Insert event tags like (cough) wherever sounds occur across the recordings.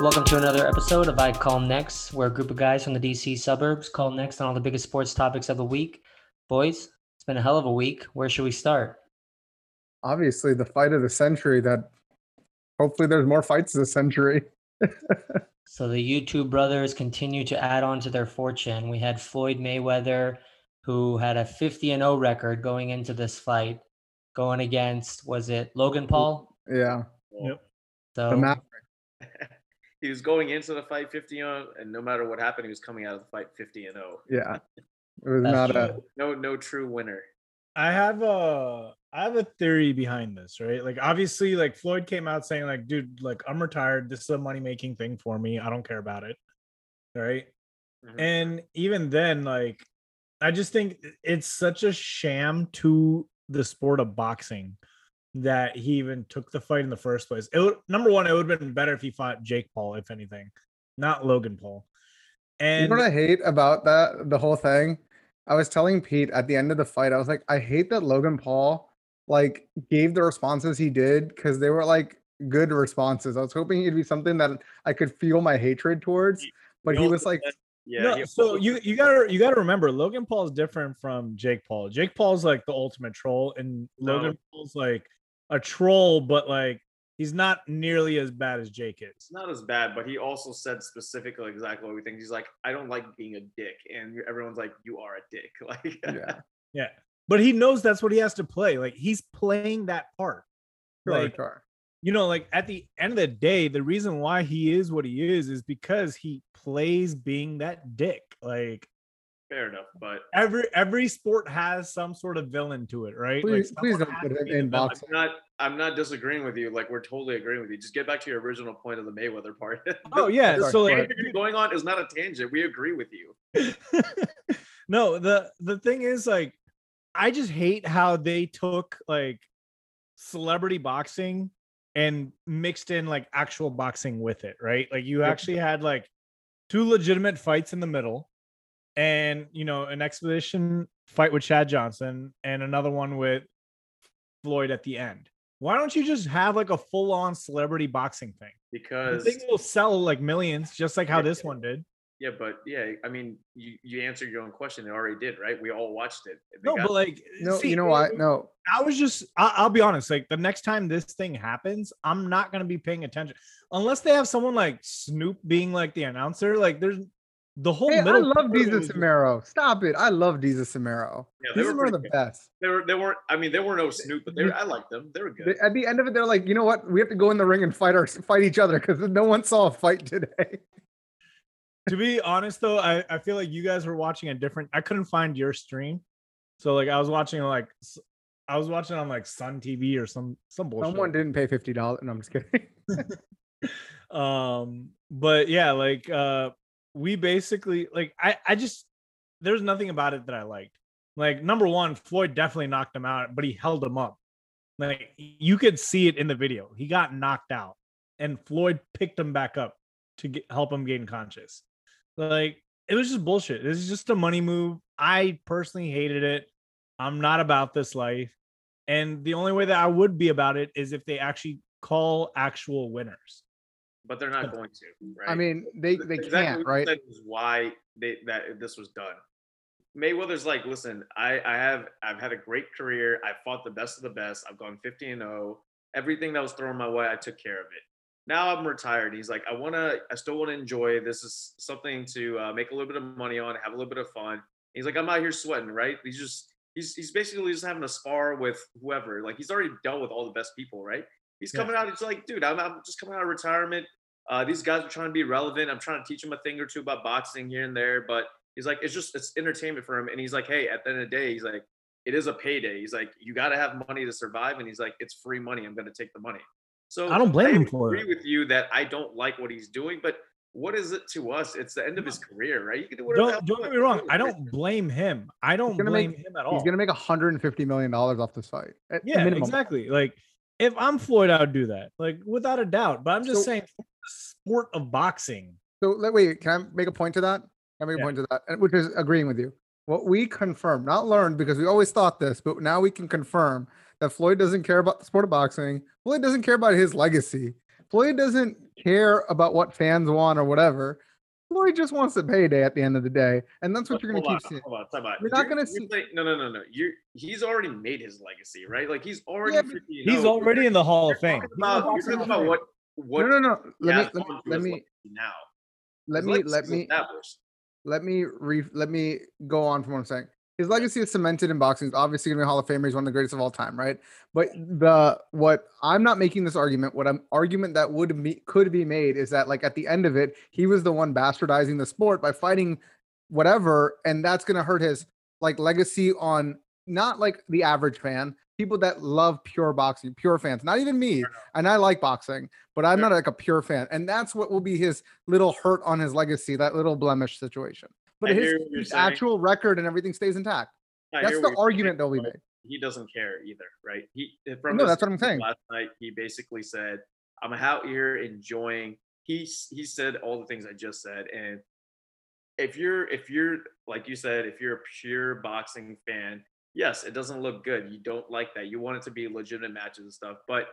Welcome to another episode of I Call Next, where a group of guys from the DC suburbs call next on all the biggest sports topics of the week. Boys, it's been a hell of a week. Where should we start? Obviously, the fight of the century. That hopefully there's more fights this century. (laughs) So the YouTube brothers continue to add on to their fortune. We had Floyd Mayweather, who had a 50 and 0 record going into this fight, going against was it Logan Paul? yeah, Yep. So the Maverick. He was going into the fight 50 0, and no matter what happened, he was coming out of the fight 50 and 0. Yeah, (laughs) it was That's not a. No, no true winner. I have a I have a theory behind this, right? Like obviously, like Floyd came out saying, like, dude, like I'm retired. This is a money making thing for me. I don't care about it. Right. Mhm. And even then, like, I just think it's such a sham to the sport of boxing that he even took the fight in the first place. It would, number one, it would have been better if he fought Jake Paul, if anything, not Logan Paul. You And know what I hate about that the whole thing? I was telling Pete at the end of the fight, I was like, I hate that Logan Paul like gave the responses he did because they were like good responses. I was hoping it'd be something that I could feel my hatred towards, but he was like, yeah. no, so you you gotta you gotta remember Logan Paul is different from Jake Paul. Jake Paul's like the ultimate troll, and No. Logan Paul's like a troll, but like he's not nearly as bad as Jake is. it's not as bad, but he also said specifically exactly what we think. He's like, I don't like being a dick, and everyone's like, you are a dick. (laughs) Like, yeah, Yeah, but he knows that's what he has to play. Like he's playing that part. sure, Like, sure. you know, like at the end of the day, the reason why he is what he is is because he plays being that dick. Like fair enough, but every every sport has some sort of villain to it, right? Please, like please don't put to him in boxing. I'm not. I'm not disagreeing with you. Like, we're totally agreeing with you. Just get back to your original point of the Mayweather part. (laughs) Oh yeah, so like. You're going on is not a tangent. We agree with you. (laughs) no, the the thing is like I just hate how they took like celebrity boxing and mixed in like actual boxing with it, right? Like you actually had like two legitimate fights in the middle and you know an expedition fight with Chad Johnson and another one with Floyd at the end. Why don't you just have like a full on celebrity boxing thing? The Because thing will sell like millions, just like how Yeah. this one did. yeah, but yeah, I mean, you you answered your own question. They already did, right? We all watched it. They No, got- but like, No, see, you know what? No, I was just, I, I'll be honest. Like the next time this thing happens, I'm not gonna be paying attention unless they have someone like Snoop being like the announcer. Like there's the whole hey, I love part of it Desus was- Samaro. Stop it! I love Desus Samaro. Yeah, they This were one of the good. best. They were they weren't. I mean, they were no Snoop, but they were, I liked them. They were good. They- At the end of it, they're like, you know what? We have to go in the ring and fight our fight each other because no one saw a fight today. To be honest, though, I, I feel like you guys were watching a different. I couldn't find your stream, so like I was watching like I was watching on like Sun TV or some some bullshit. Someone didn't pay fifty dollars. No, I'm just kidding. (laughs) um but yeah like uh we basically like i i just there's nothing about it that i liked. Like number one floyd definitely knocked him out but he held him up. Like you could see it in the video. He got knocked out and floyd picked him back up to get, help him gain conscious. Like it was just bullshit. It was just a money move. I personally hated it. I'm not about this life. And the only way that i would be about it is if they actually call actual winners but they're not going to. Right? I mean, they they Exactly can't, right? said is why they that this was done. Mayweather's like, listen, I I have I've had a great career. I fought the best of the best. I've gone 50 and 0. Everything that was thrown my way, I took care of it. Now I'm retired. He's like, I want to, I still want to enjoy. This is something to uh, make a little bit of money on, have a little bit of fun. He's like, I'm out here sweating, right? He's just, he's he's basically just having a spar with whoever. Like he's already dealt with all the best people, right? He's Yeah. coming out. He's like, dude, I'm, I'm just coming out of retirement. Uh, these guys are trying to be relevant. I'm trying to teach him a thing or two about boxing here and there, but he's like, it's just it's entertainment for him. And he's like, hey, at the end of the day, he's like, it is a payday. He's like, you got to have money to survive, and he's like, it's free money. I'm going to take the money. So I don't blame him for agree it. with you that I don't like what he's doing, but what is it to us? It's the end of his career, right? You can do whatever. Don't, don't get me wrong. I don't blame him. I don't blame make- him at all. He's gonna make 150 million dollars off this fight. Yeah, minimum. exactly. Like if I'm Floyd, I would do that. Like without a doubt. But I'm just So- saying, the sport of boxing. So let wait. Can I make a point to that? Can I make a point to that? And- Which is agreeing with you. What we confirm, not learned, because we always thought this, but now we can confirm that Floyd doesn't care about the sport of boxing. Floyd doesn't care about his legacy. Floyd doesn't care about what fans want or whatever. Floyd just wants a payday at the end of the day, and that's what But you're gonna keep on, seeing. Hold on, time out. You're not gonna you're see- saying- no, no, no, no. You he's already made his legacy, right? Like he's already. Yeah, but 50 He's no, already in the Hall of Fame. Talking He's in about, you're talking about what what No, no, no. Let me let, me- through let me now. let me let me let me re let me go on from what I'm saying. His legacy is cemented in boxing. He's obviously gonna be a Hall of Famer. He's one of the greatest of all time, right? But the what I'm not making this argument. What I'm argument that would be could be made is that like at the end of it, he was the one bastardizing the sport by fighting whatever, and that's gonna hurt his like legacy on not like the average fan, people that love pure boxing, pure fans, not even me. And I like boxing, but I'm Fair. not like a pure fan. And that's what will be his little hurt on his legacy, that little blemish situation. But I his, hear what you're his actual record and everything stays intact. I That's the argument they'll be made. He doesn't care either, right? He from No, that's what I'm saying. Last night, he basically said, "I'm out here enjoying." He he said all the things I just said, and if you're if you're like you said, if you're a pure boxing fan, yes, it doesn't look good. You don't like that. You want it to be legitimate matches and stuff, but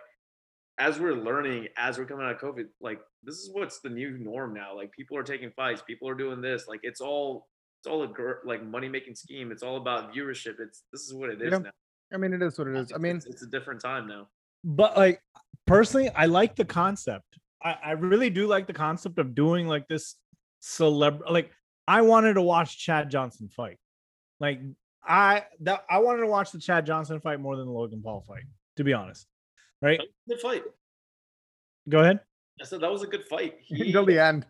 as we're learning, as we're coming out of COVID, like this is what's the new norm now. Like people are taking fights, people are doing this. Like it's all it's all a gr- like money making scheme. It's all about viewership. It's this is what it is Yeah. now. I mean, it is what it is. I mean, it's, it's a different time now. but like personally i like the concept i, I really do like the concept of doing like this celeb like i wanted to watch chad johnson fight like i that i wanted to watch the chad johnson fight more than the logan paul fight to be honest right Good fight. go ahead I said that was a good fight. He- until the end.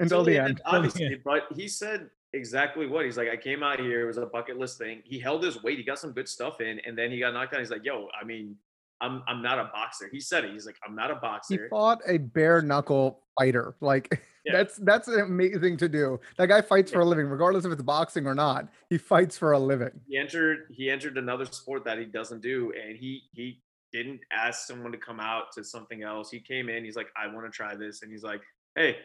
Until the end. obviously. But he said exactly what he's like. I came out here. It was a bucket list thing. He held his weight. He got some good stuff in, and then he got knocked out. He's like, "Yo, I mean, I'm I'm not a boxer." He said it. He's like, "I'm not a boxer. He fought a bare knuckle fighter. Like (laughs) Yeah. that's that's an amazing to do. That guy fights for a living, regardless if it's boxing or not. He fights for a living. he entered he entered another sport that he doesn't do and he he didn't ask someone to come out to something else he came in he's like i want to try this and he's like hey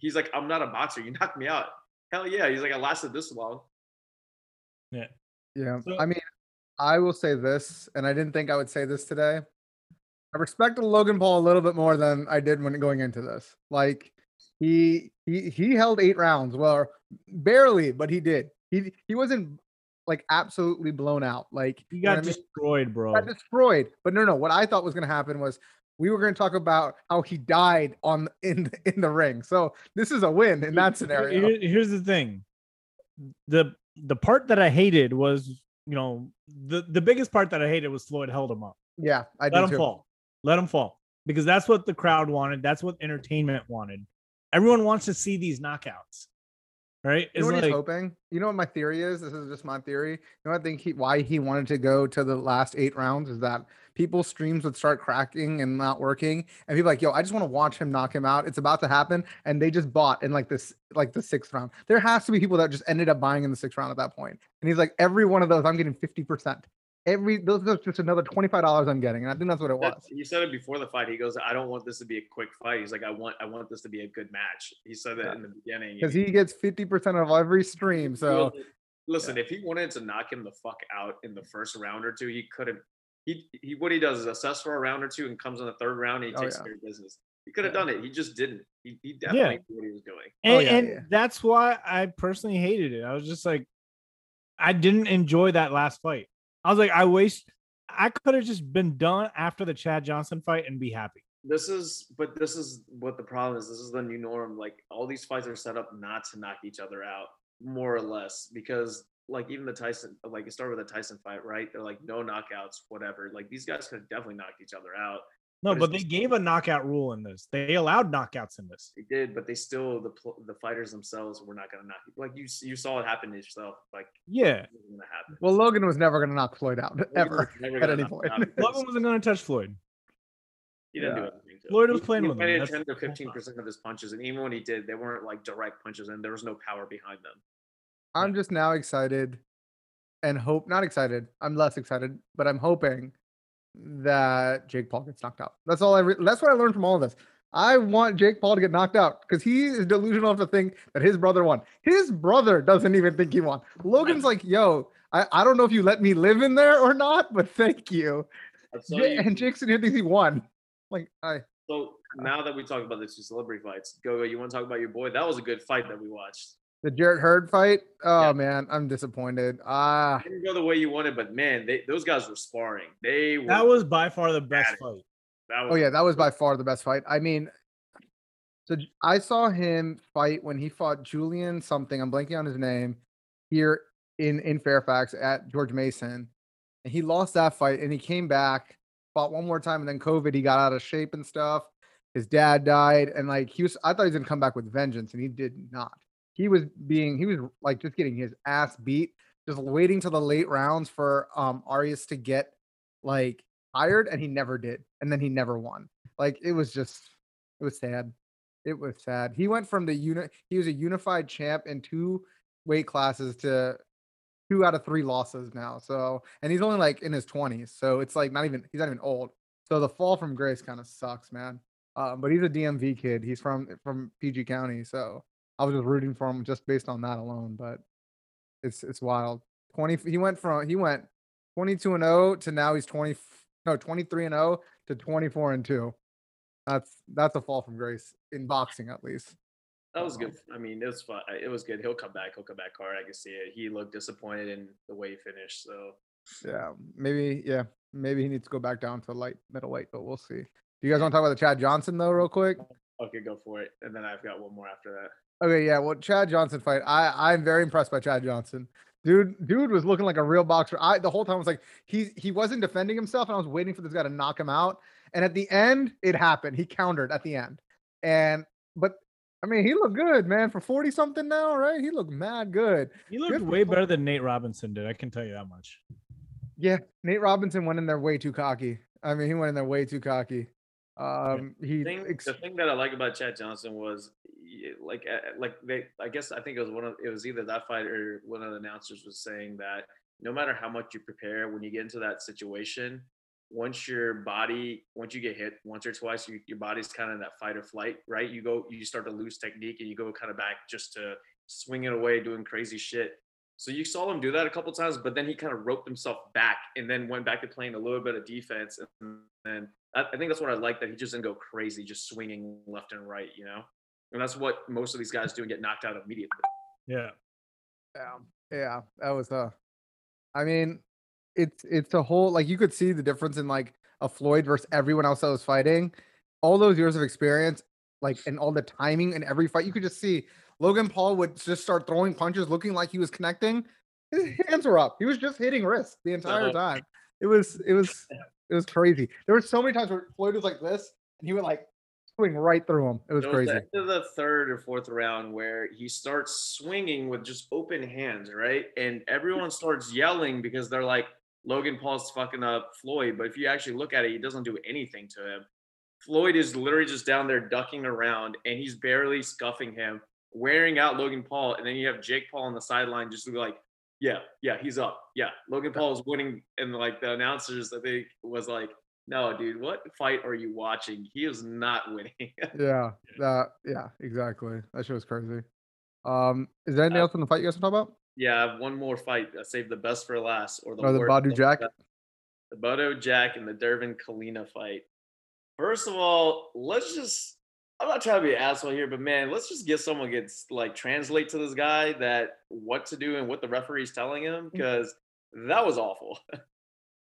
he's like i'm not a boxer you (laughs) knocked me out hell yeah he's like i lasted this long Yeah. So- I mean, I will say this, and I didn't think I would say this today. I respected Logan Paul a little bit more than I did when going into this. Like he he he held eight rounds. Well, barely, but he did. He he wasn't like absolutely blown out. Like he you know got what I mean? destroyed bro got destroyed. But no, no. What I thought was going to happen was we were going to talk about how he died on in in the ring. So this is a win in that scenario. here's the thing the the part that i hated was you know the the biggest part that i hated was floyd held him up Yeah, I let him too. fall let him fall because that's what the crowd wanted that's what entertainment wanted everyone wants to see these knockouts right You know what like he's hoping? You know what my theory is? This is just my theory. You know what I think he why he wanted to go to the last eight rounds is that people's streams would start cracking and not working, and people like, yo, I just want to watch him knock him out. It's about to happen, and they just bought in like this, like the sixth round. There has to be people that just ended up buying in the sixth round at that point, and he's like, every one of those, I'm getting fifty percent. Every those are just another twenty five dollars I'm getting, and I think that's what it was. he said it before the fight he goes i don't want this to be a quick fight he's like i want i want this to be a good match he said that Yeah. in the beginning Because he gets fifty percent of every stream, so wasn't- listen, if he wanted to knock him the fuck out in the first round or two, he could have. He, he what he does is assess for a round or two and comes in the third round and he Oh, takes yeah. care of business. He could have Yeah. done it. He just didn't. He, he definitely knew what he was doing. and, Oh, yeah, and yeah. that's why i personally hated it i was just like i didn't enjoy that last fight i was like i waste i could have just been done after the chad johnson fight and be happy This is, but this is what the problem is. This is the new norm. Like all these fights are set up not to knock each other out, more or less, because like even the Tyson, like it started with the Tyson fight, right? They're like no knockouts, whatever. Like these guys could have definitely knocked each other out. No But but they gave a knockout rule in this they allowed knockouts in this They did, but they still the the fighters themselves were not gonna knock. Like you you saw it happen to yourself. Like yeah it wasn't gonna happen. well, Logan was never gonna knock Floyd out Logan ever. never at gonna any knock point. logan wasn't going to touch floyd He didn't Yeah. do anything. To. Floyd was He- playing he with him, ten to the whole time. fifteen percent of his punches, and even when he did, they weren't like direct punches, and there was no power behind them. I'm just now excited and hope not excited. I'm less excited, but I'm hoping that Jake Paul gets knocked out. That's all I re- that's what I learned from all of this. I want Jake Paul to get knocked out because he is delusional enough to think that his brother won. His brother doesn't even think he won. Logan's like, yo, I, I don't know if you let me live in there or not, but thank you. Ja- you- and Jake's in here thinks he won. Like, I So now that we talk about the two celebrity fights, go go. You want to talk about your boy? That was a good fight that we watched. The Jarrett Hurd fight. Oh Yeah. man, I'm disappointed. Ah, Didn't go the way you wanted, but man, they, those guys were sparring. They were, That was by far the best Got fight. that oh yeah, that was by far the best fight. I mean, so I saw him fight when he fought Julian something. I'm blanking on his name here in in Fairfax at George Mason, and he lost that fight. And he came back, fought one more time, and then COVID. He got out of shape and stuff. His dad died, and like he was, I thought he was gonna come back with vengeance, and he did not. He was being, he was like just getting his ass beat, just waiting till the late rounds for um Arias to get like tired, and he never did, and then he never won. Like it was just, it was sad. It was sad. He went from the unit, he was a unified champ in two weight classes to two out of three losses now. So, and he's only like in his 20s. So it's like not even, he's not even old. So the fall from grace kind of sucks, man. Um, but he's a DMV kid. He's from from PG County. So I was just rooting for him just based on that alone. But it's it's wild. 20 he went from he went 22 and 0 to now he's 20 no 23 and 0 to 24 and 2. That's that's a fall from grace in boxing at least. that was good. I mean, it was fun. It was good. He'll come back. He'll come back hard. I can see it. He looked disappointed in the way he finished. So Yeah, maybe yeah, maybe he needs to go back down to light middleweight, but we'll see. Do you guys want to talk about the Chad Johnson though, real quick? okay, go for it. And then I've got one more after that. Okay, yeah. Well, Chad Johnson fight. I I'm very impressed by Chad Johnson. Dude, dude was looking like a real boxer. I the whole time was like he he wasn't defending himself, and I was waiting for this guy to knock him out. And at the end, it happened. He countered at the end. And but I mean, he looked good, man. For 40 something now, right? He looked mad good. He looked for way Flo- better than Nate Robinson did. I can tell you that much. Yeah, Nate Robinson went in there way too cocky. I mean, he went in there way too cocky. Um, he The thing, ex- the thing that I like about Chad Johnson was y- like uh, like they I guess I think it was one of it was either that fight or one of the announcers was saying that no matter how much you prepare when you get into that situation once your body once you get hit once or twice you, your body's kind of in that fight or flight right you go you start to lose technique and you go kind of back just to swing it away doing crazy shit so you saw him do that a couple times but then he kind of roped himself back and then went back to playing a little bit of defense and then I think that's what I like that he just didn't go crazy, just swinging left and right, you know. And that's what most of these guys do and get knocked out immediately. Yeah. Yeah, yeah, that was a, I mean, it's it's a whole like you could see the difference in like a Floyd versus everyone else that was fighting. All those years of experience, like and all the timing in every fight, you could just see Logan Paul would just start throwing punches, looking like he was connecting. His hands were up. He was just hitting wrists the entire Uh-huh. time. It was it was it was crazy. There were so many times where Floyd was like this, and he would like swing right through him. It was There was crazy. the the third or fourth round where he starts swinging with just open hands, right? And everyone starts yelling because they're like, Logan Paul's fucking up Floyd. But if you actually look at it, he doesn't do anything to him. Floyd is literally just down there ducking around and he's barely scuffing him, wearing out Logan Paul. And then you have Jake Paul on the sideline just like, yeah, yeah, he's up. Yeah, Logan Paul is winning. And like the announcers, I think, was like, no, dude, what fight are you watching? He is not winning. (laughs) Yeah, that yeah, exactly. That shit was crazy. Um, is there anything Uh, else in the fight you guys want to talk about? Yeah, I have one more fight. I saved the best for last, or the Oh, the Badou Jack? The Badou Jack and the Dervin Colina fight. First of all, let's just. I'm not trying to be an asshole here, but man, let's just get someone gets like translate to this guy that what to do and what the referee's telling him Mm. because that was awful. (laughs)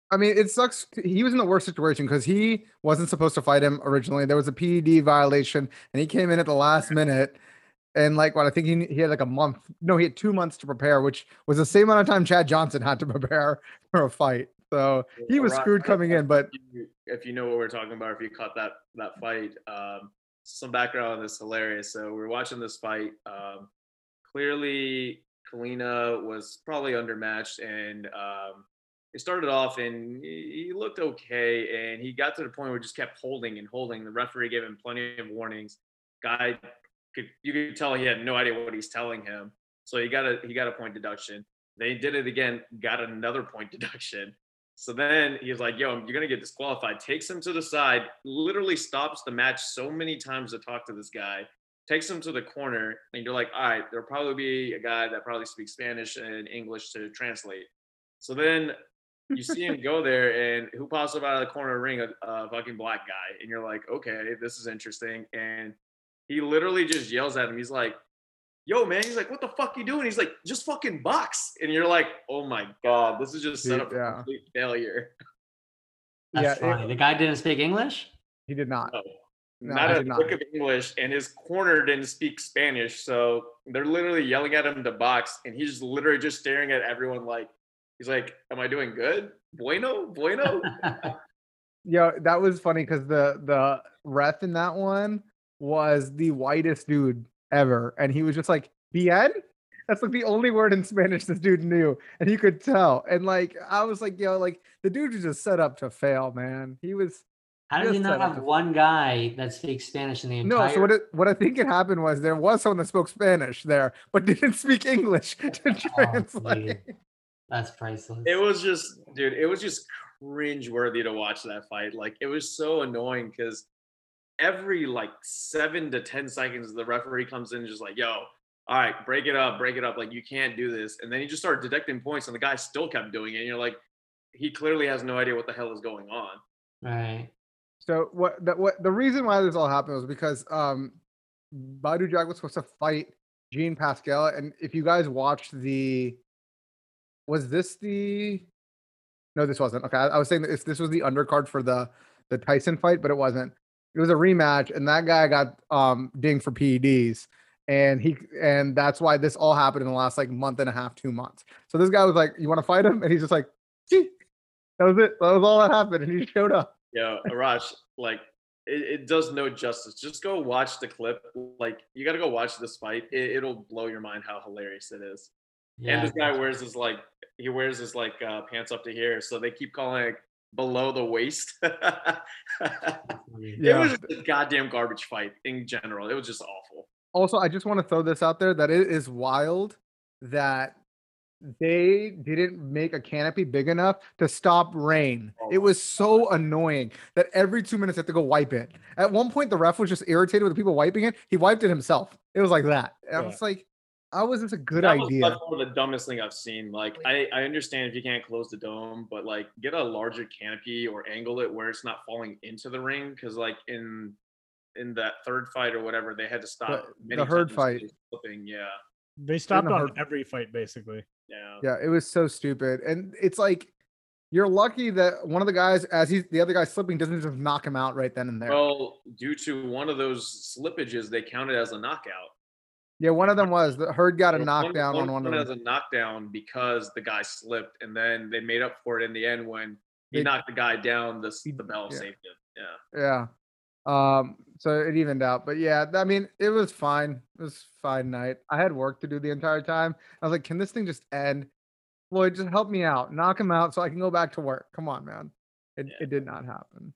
I mean, it sucks. He was in the worst situation because he wasn't supposed to fight him originally. There was a PED violation, and he came in at the last minute. And like, what I think he he had like a month. No, he had two months to prepare, which was the same amount of time Chad Johnson had to (laughs) prepare for a fight. So he was screwed coming in. But If you- know what we're talking about, if you caught that that fight, um, some background on this hilarious. So we're watching this fight. Um, clearly, Colina was probably undermatched, and um, it started off and he looked okay, and he got to the point where he just kept holding and holding. The referee gave him plenty of warnings. Guy could you could tell he had no idea what he's telling him, so he got a he got a point deduction. They did it again, got another point (laughs) deduction. So then he's like, yo, you're to get disqualified. Takes him to the side, literally stops the match so many times to talk to this guy, takes him to the corner, and you're like, all right, there'll probably be a guy that probably speaks Spanish and English to translate. So then you see him go there, and who pops up out of the corner of the ring? A, a fucking black guy, and you're like, okay, this is interesting. And he literally just yells at him. He's like, "Yo, man!" He's like, "What the fuck you doing?" He's like, "Just fucking box." And you're like, "Oh my god, this is just set up for yeah. complete failure." That's Yeah, it- the guy didn't speak English. He did not. No, No, not a did not. lick of English, and his corner didn't speak Spanish, so they're literally yelling at him to box, and he's literally just staring at everyone like, he's like, "Am I doing good? Bueno, bueno." (laughs) Yeah, that was funny because the the ref in that one was the whitest dude ever, and he was just like "bien." That's like the only word in Spanish this dude knew, and he could tell. And like I was like, yo, like the dude was just set up to fail, man. He was How does he not have one guy that speaks Spanish in the entire? no. So what it, what I think it happened was there was someone that spoke Spanish there, but (laughs) didn't speak English to Oh, translate. dude. That's priceless. it was just, dude, it was just cringe worthy to watch that fight. Like it was so annoying because every like seven to ten seconds, the referee comes in just like, "Yo, all right, break it up, break it up. Like you can't do this." And then he just started deducting points, and the guy still kept doing it. And you're like, he clearly has no idea what the hell is going on. right. So what the what the reason why this all happened was because um Badou Jack was supposed to fight Jean Pascal, and if you guys watched the was this the no, this wasn't. Okay, I, I was saying if this was the undercard for the the Tyson fight, but it wasn't. It was a rematch, and that guy got um dinged for PEDs. And he and that's why this all happened in the last like month and a half, two months. So this guy was like, "You want to fight him?" And he's just like, "Gee." "That was it. That was all that happened." And he showed up. yeah Arash, like it, it does no justice. Just go watch the clip. Like you got to go watch this fight. It, it'll blow your mind how hilarious it is. Yeah. And this guy wears his like he wears his like uh, pants up to here, so they keep calling it below the waist. (laughs) it Yeah. was a goddamn garbage fight in general. It was just awful. also i just want to throw this out there that it is wild that they didn't make a canopy big enough to stop rain Oh it was so annoying that every two minutes they had to go wipe it at one point the ref was just irritated with the people wiping it he wiped it himself it was like that and i was like how was this a good that was idea by far the dumbest thing I've seen. Like I, I understand if you can't close the dome, but like get a larger canopy or angle it where it's not falling into the ring. Because like in in that third fight or whatever, they had to stop. The- many the Hurd fight. because Flipping, yeah, They stopped the on hard- every fight basically. yeah. yeah it was so stupid and it's like you're lucky that one of the guys as he's the other guy slipping doesn't just knock him out right then and there Well, due to one of those slippages, they counted as a knockout. Yeah one of them was the Hurd got a One- knockdown on one of as them a knockdown because the guy slipped, and then they made up for it in the end when he They- knocked the guy down. The He- the bell yeah. saved him. Yeah. Yeah. Um, so it evened out. But yeah, I mean, it was fine. It was fine night. I had work to do the entire time. I was like, can this thing just end? Floyd, just help me out. Knock him out so I can go back to work. Come on, man. It, Yeah. it did not happen.